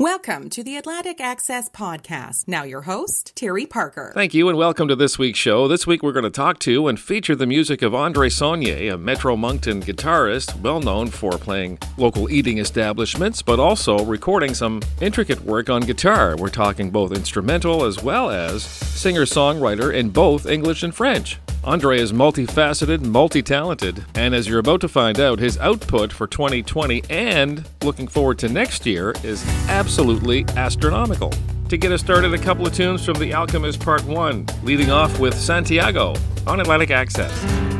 Welcome to the Atlantic Access Podcast. Now, your host, Terry Parker. Thank you, and welcome to this week's show. This week, we're going to talk to and feature the music of Andre Saulnier, a Metro Moncton guitarist, well known for playing local eating establishments, but also recording some intricate work on guitar. We're talking both instrumental as well as singer songwriter in both English and French. Andre is multifaceted, multi talented, and as you're about to find out, his output for 2020 and looking forward to next year is absolutely astronomical. To get us started, a couple of tunes from The Alchemist Part 1, leading off with Santiago on Atlantic Access.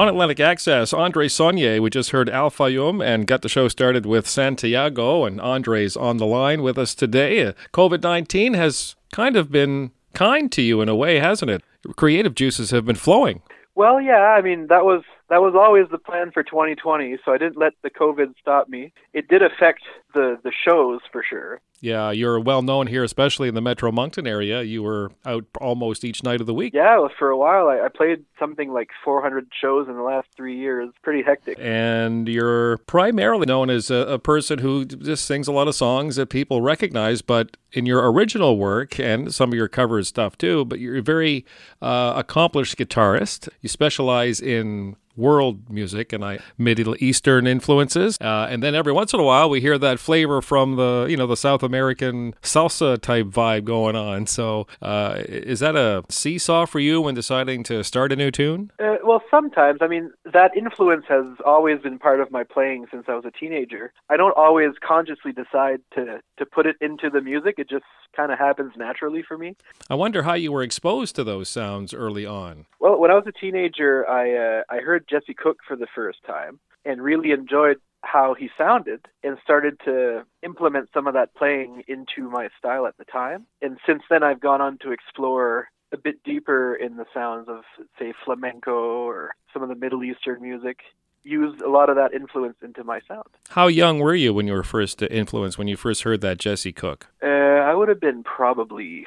On Atlantic Access, Andre Saulnier, we just heard Al Fayoum and got the show started with Santiago, and Andre's on the line with us today. COVID 19 has kind of been kind to you in a way, hasn't it? Creative juices have been flowing. Well, yeah, I mean, that was that was always the plan for 2020, so I didn't let the COVID stop me. It did affect the the shows for sure. Yeah, you're well known here, especially in the Metro Moncton area. You were out almost each night of the week. Yeah, for a while I, I played something like 400 shows in the last three years. Pretty hectic. And you're primarily known as a, a person who just sings a lot of songs that people recognize, but in your original work and some of your covers stuff too, but you're a very uh, accomplished guitarist. You specialize in world music and I Middle Eastern influences. Uh, and then every once in a while we hear that flavor from the you know the South American salsa type vibe going on. So uh, is that a seesaw for you when deciding to start a new tune? Uh, well, sometimes. I mean, that influence has always been part of my playing since I was a teenager. I don't always consciously decide to to put it into the music. It just kind of happens naturally for me. I wonder how you were exposed to those sounds early on. Well, when I was a teenager, I uh, I heard Jesse Cook for the first time and really enjoyed how he sounded and started to implement some of that playing into my style at the time. And since then, I've gone on to explore a bit deeper in the sounds of, say, flamenco or some of the Middle Eastern music. Use a lot of that influence into my sound. How young were you when you were first influenced, when you first heard that Jesse Cook? Uh, I would have been probably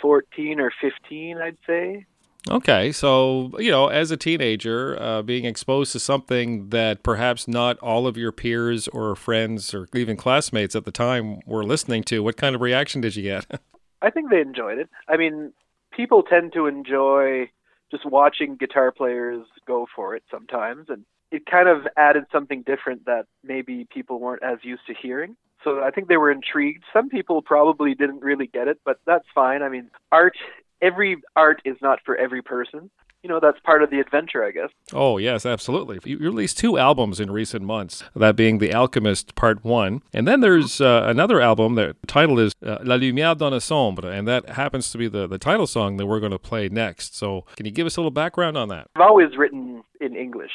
14 or 15, I'd say. Okay, so you know, as a teenager, uh, being exposed to something that perhaps not all of your peers or friends or even classmates at the time were listening to, what kind of reaction did you get? I think they enjoyed it. I mean, people tend to enjoy just watching guitar players go for it sometimes, and it kind of added something different that maybe people weren't as used to hearing. So I think they were intrigued. Some people probably didn't really get it, but that's fine. I mean, art every art is not for every person. You know, that's part of the adventure, I guess. Oh, yes, absolutely. You released two albums in recent months, that being The Alchemist Part 1. And then there's uh, another album, the title is uh, La Lumière dans la Sombre, and that happens to be the, the title song that we're going to play next. So, can you give us a little background on that? I've always written in English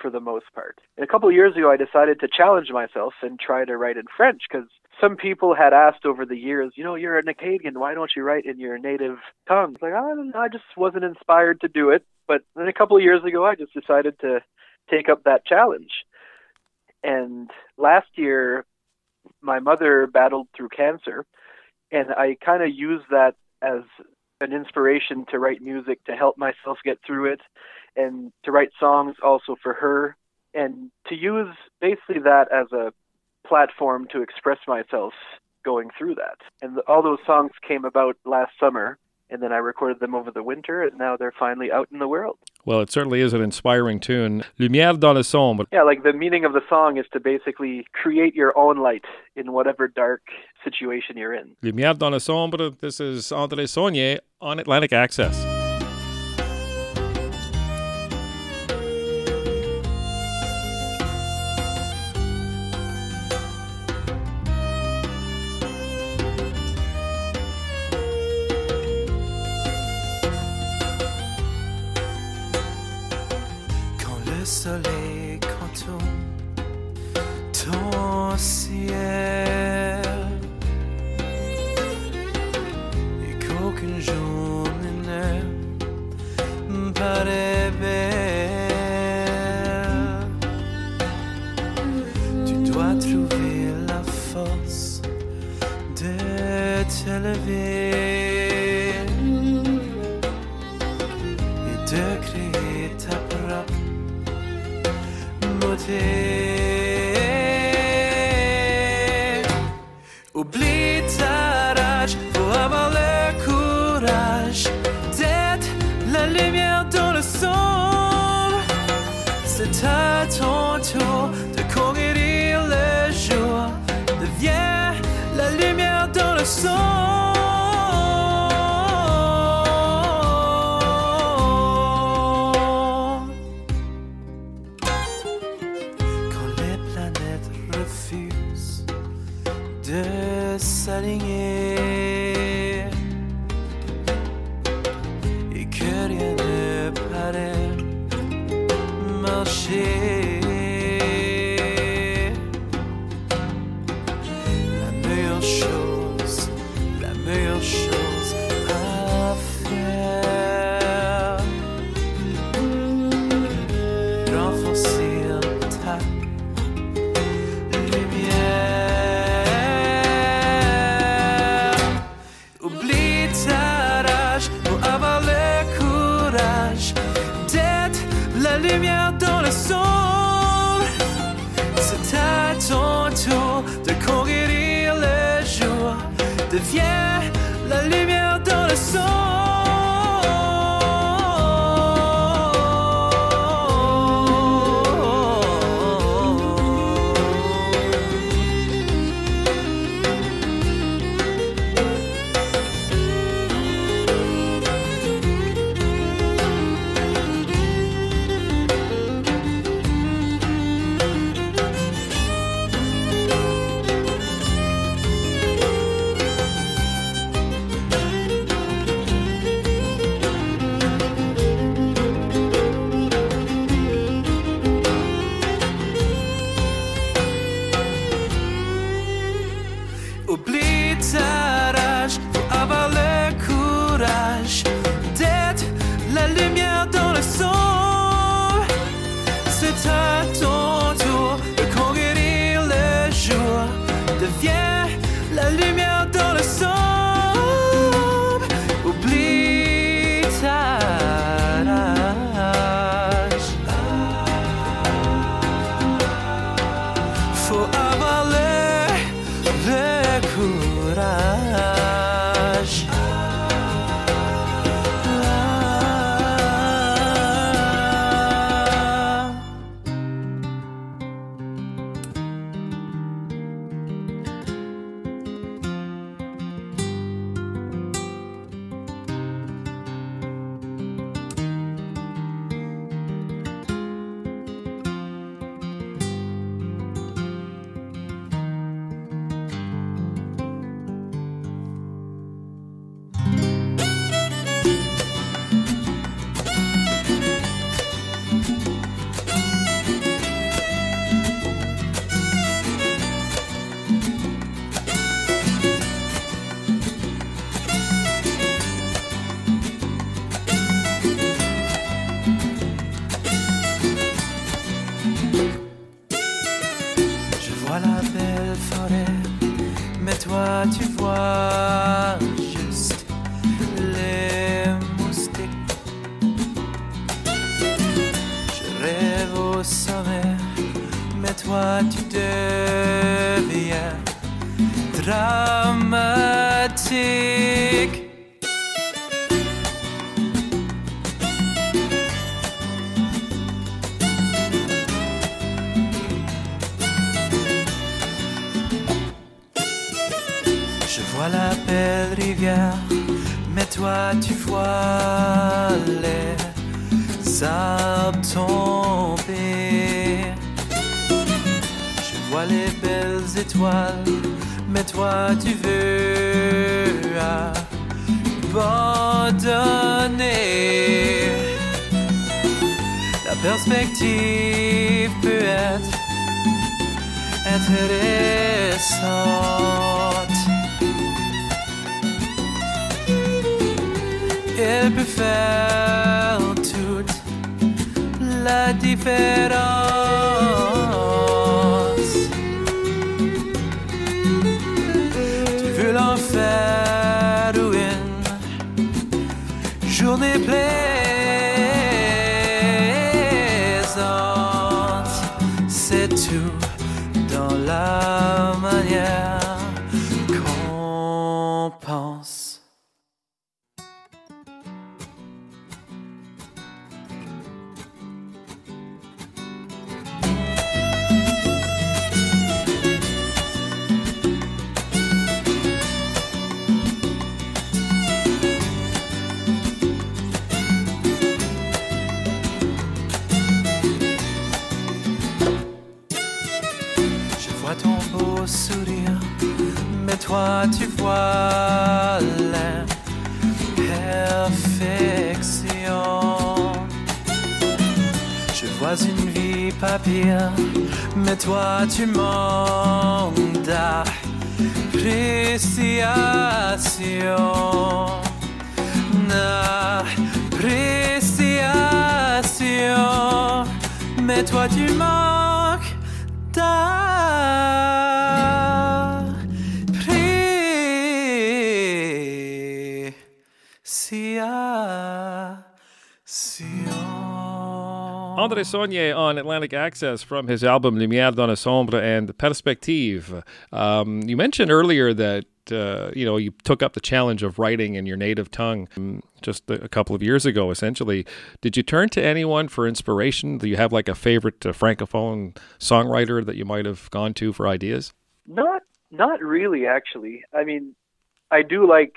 for the most part. And a couple of years ago, I decided to challenge myself and try to write in French because some people had asked over the years, you know, you're an Acadian, why don't you write in your native tongue? Like, I don't know, I just wasn't inspired to do it. But then a couple of years ago, I just decided to take up that challenge. And last year, my mother battled through cancer, and I kind of used that as an inspiration to write music to help myself get through it and to write songs also for her and to use basically that as a platform to express myself going through that. And the, all those songs came about last summer, and then I recorded them over the winter, and now they're finally out in the world. Well, it certainly is an inspiring tune. Lumière dans le sombre. Yeah, like the meaning of the song is to basically create your own light in whatever dark situation you're in. Lumière dans le sombre. This is André Saulnier on Atlantic Access. De te lever et de créer ta propre beauté. Oublie ta rage, faut avoir le courage d'être la lumière dans le sombre. C'est à ton toi tu deviens dramatique. Je vois la belle rivière, mais toi tu vois les arbres tomber. mais toi tu veux abandonner. La perspective peut être intéressante. Elle peut faire toute la différence. affection. Je vois une vie papier, mais toi tu manques d'appréciation. D'appréciation, mais toi tu manques d'appréciation. André Saulnier on Atlantic Access from his album Lumière dans la Sombre and Perspective. Um, you mentioned earlier that uh, you know you took up the challenge of writing in your native tongue um, just a, couple of years ago. Essentially, did you turn to anyone for inspiration? Do you have like a favorite uh, francophone songwriter that you might have gone to for ideas? Not not really actually. I mean, I do like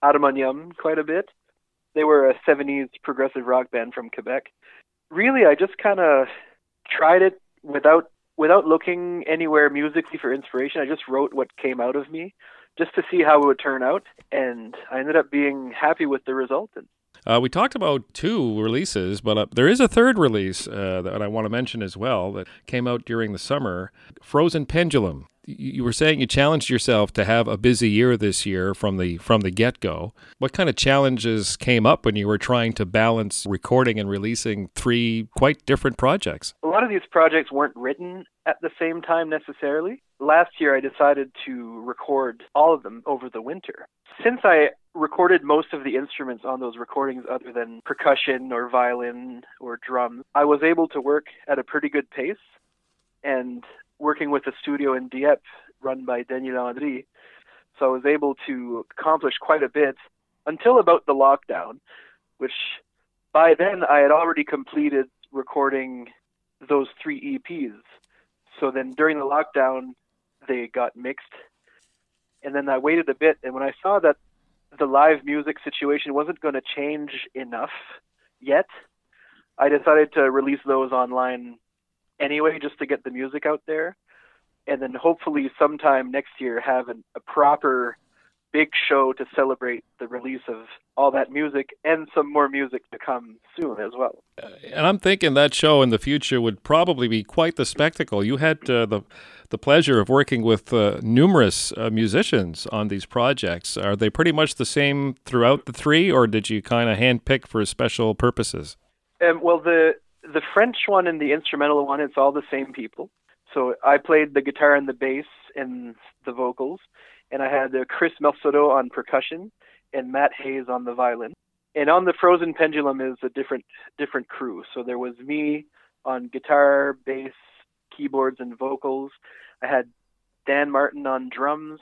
Harmonium quite a bit. They were a 70s progressive rock band from Quebec. Really, I just kind of tried it without without looking anywhere musically for inspiration. I just wrote what came out of me just to see how it would turn out and I ended up being happy with the result and Uh, we talked about two releases, but uh, there is a third release uh, that I want to mention as well that came out during the summer Frozen Pendulum. You were saying you challenged yourself to have a busy year this year from the from the get go. What kind of challenges came up when you were trying to balance recording and releasing three quite different projects? a lot of these projects weren't written at the same time necessarily. Last year, I decided to record all of them over the winter. Since I recorded most of the instruments on those recordings, other than percussion or violin or drums, I was able to work at a pretty good pace. And working with a studio in Dieppe run by Denis Landry, so I was able to accomplish quite a bit until about the lockdown, which by then I had already completed recording those three EPs. So then during the lockdown, they got mixed. And then I waited a bit, and when I saw that the live music situation wasn't going to change enough yet, I decided to release those online anyway, just to get the music out there. And then hopefully sometime next year have an, a proper big show to celebrate the release of all that music and some more music to come soon as well. And I'm thinking that show in the future would probably be quite the spectacle. You had uh, the the pleasure of working with uh, numerous uh, musicians on these projects. Are they pretty much the same throughout the three, or did you kind of handpick for special purposes? Um, well, the the French one and the instrumental one, it's all the same people. So I played the guitar and the bass and the vocals, and I had uh, Chris Merceau on percussion and Matt Hayes on the violin. And on the Frozen Pendulum is a different different crew. So there was me on guitar, bass, keyboards, and vocals. I had Dan Martin on drums,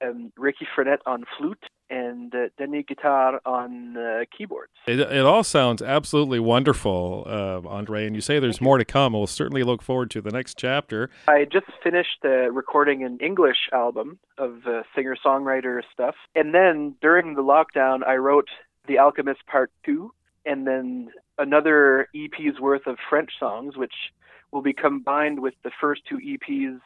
and Ricky Frenette on flute, and uh, Denis Guitar on uh, keyboards. It, it all sounds absolutely wonderful, uh, Andre. And you say there's more to come. We'll certainly look forward to the next chapter. I just finished uh, recording an English album of uh, singer songwriter stuff. And then during the lockdown, I wrote The Alchemist Part 2, and then another EP's worth of French songs, which will be combined with the first two EPs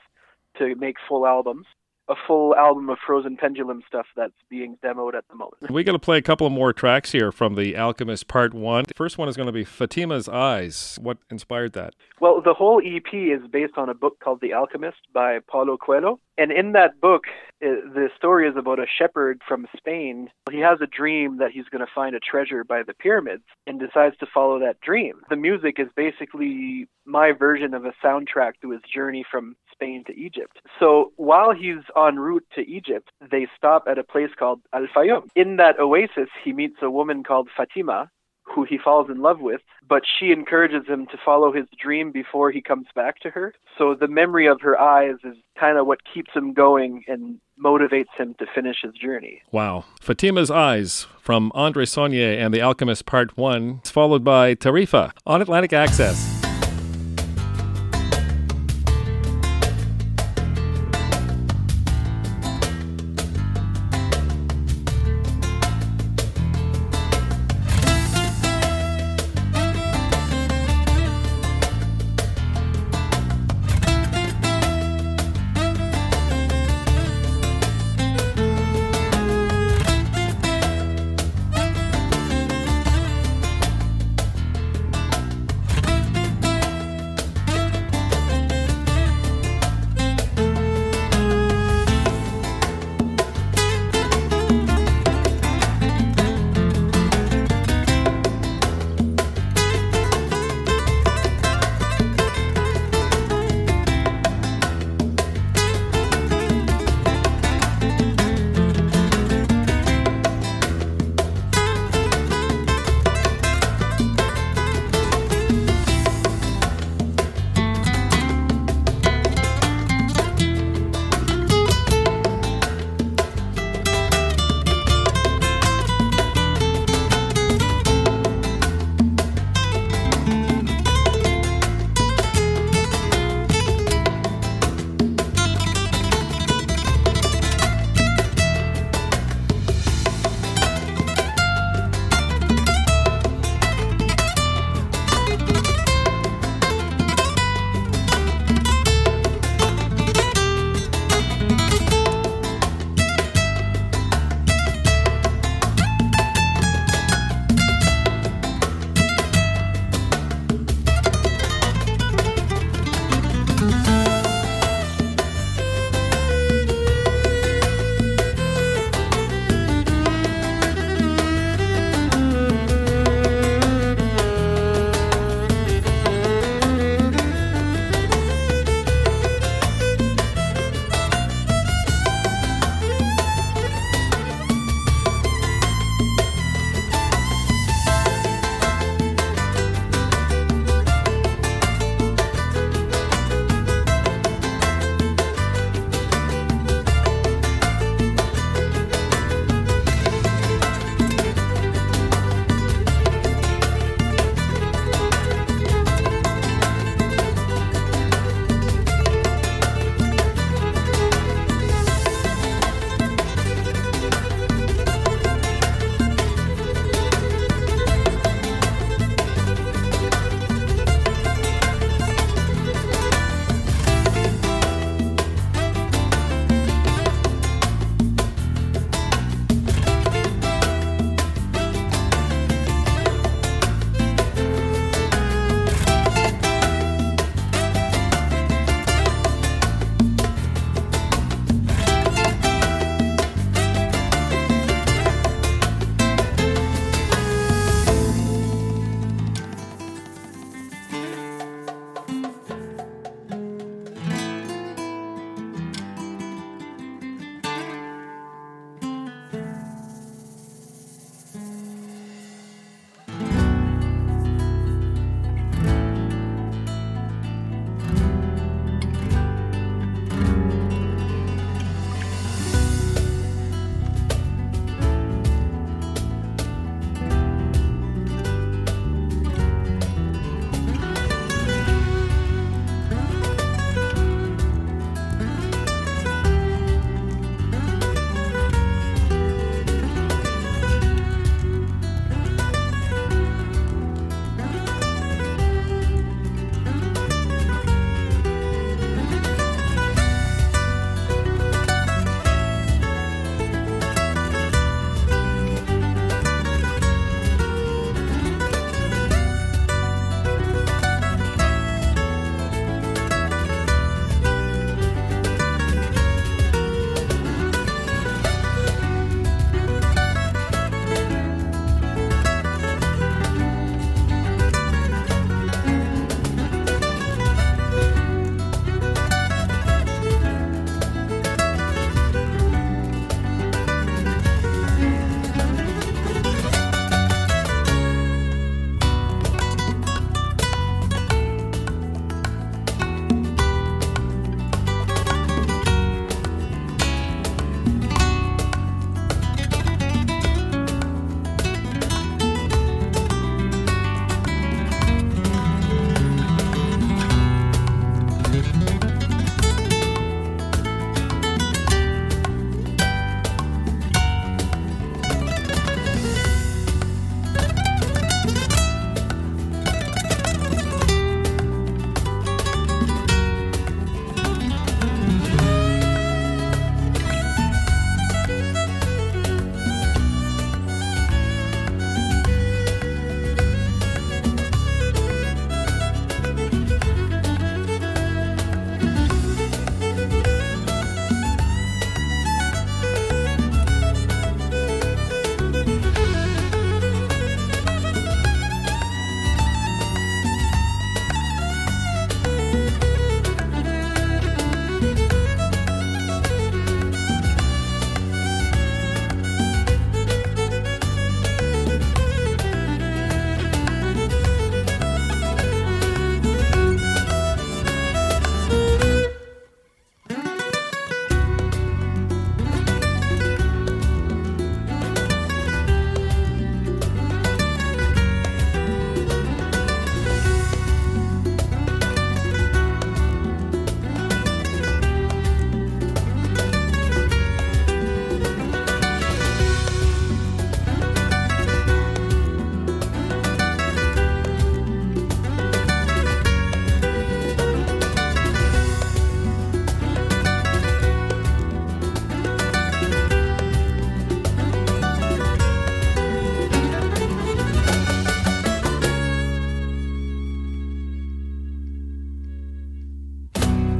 to make full albums. A full album of Frozen Pendulum stuff that's being demoed at the moment. We got to play a couple of more tracks here from The Alchemist Part 1. The first one is going to be Fatima's Eyes. What inspired that? Well, the whole EP is based on a book called The Alchemist by Paulo Coelho. And in that book, the story is about a shepherd from Spain. He has a dream that he's going to find a treasure by the pyramids and decides to follow that dream. The music is basically my version of a soundtrack to his journey from Spain to Egypt. So while he's en route to Egypt, they stop at a place called Al Fayoum. In that oasis, he meets a woman called Fatima, who he falls in love with, but she encourages him to follow his dream before he comes back to her. So the memory of her eyes is kind of what keeps him going and motivates him to finish his journey. Wow. Fatima's Eyes from Andre Saulnier and The Alchemist Part 1, is followed by Tarifa on Atlantic Access.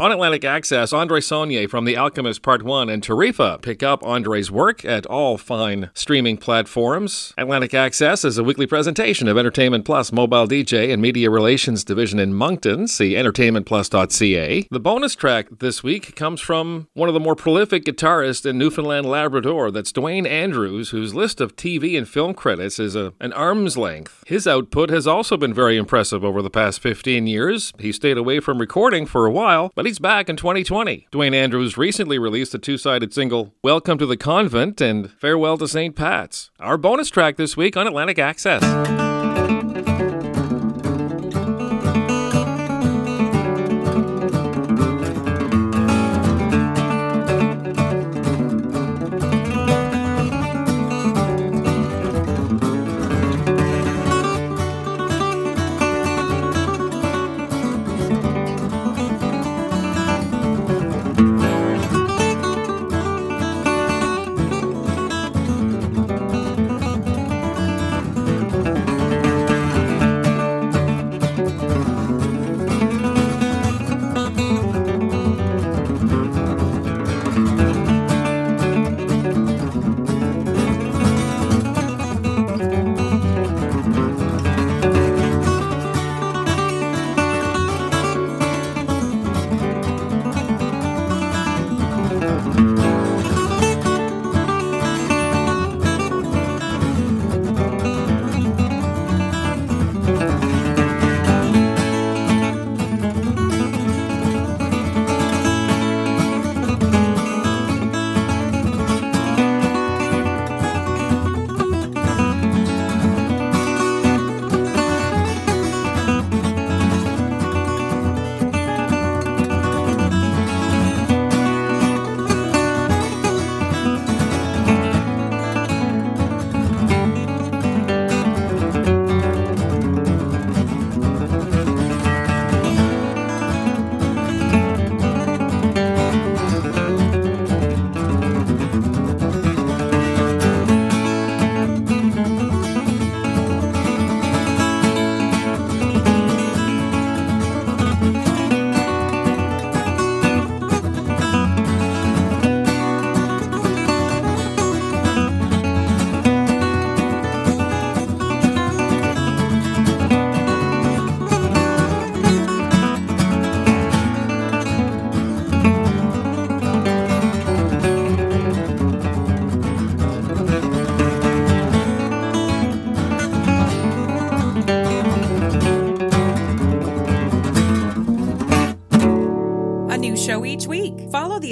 On Atlantic Access, Andre Saulnier from The Alchemist Part 1 and Tarifa pick up Andre's work at all fine streaming platforms. Atlantic Access is a weekly presentation of Entertainment Plus mobile DJ and media relations division in Moncton. See entertainmentplus.ca. The bonus track this week comes from one of the more prolific guitarists in Newfoundland Labrador. That's Duane Andrews, whose list of TV and film credits is a, an arm's length. His output has also been very impressive over the past 15 years. He stayed away from recording for a while, but he's back in 2020. Duane Andrews recently released a two sided single, Welcome to the Convent and Farewell to St. Pat's. Our bonus track this week on Atlantic Access.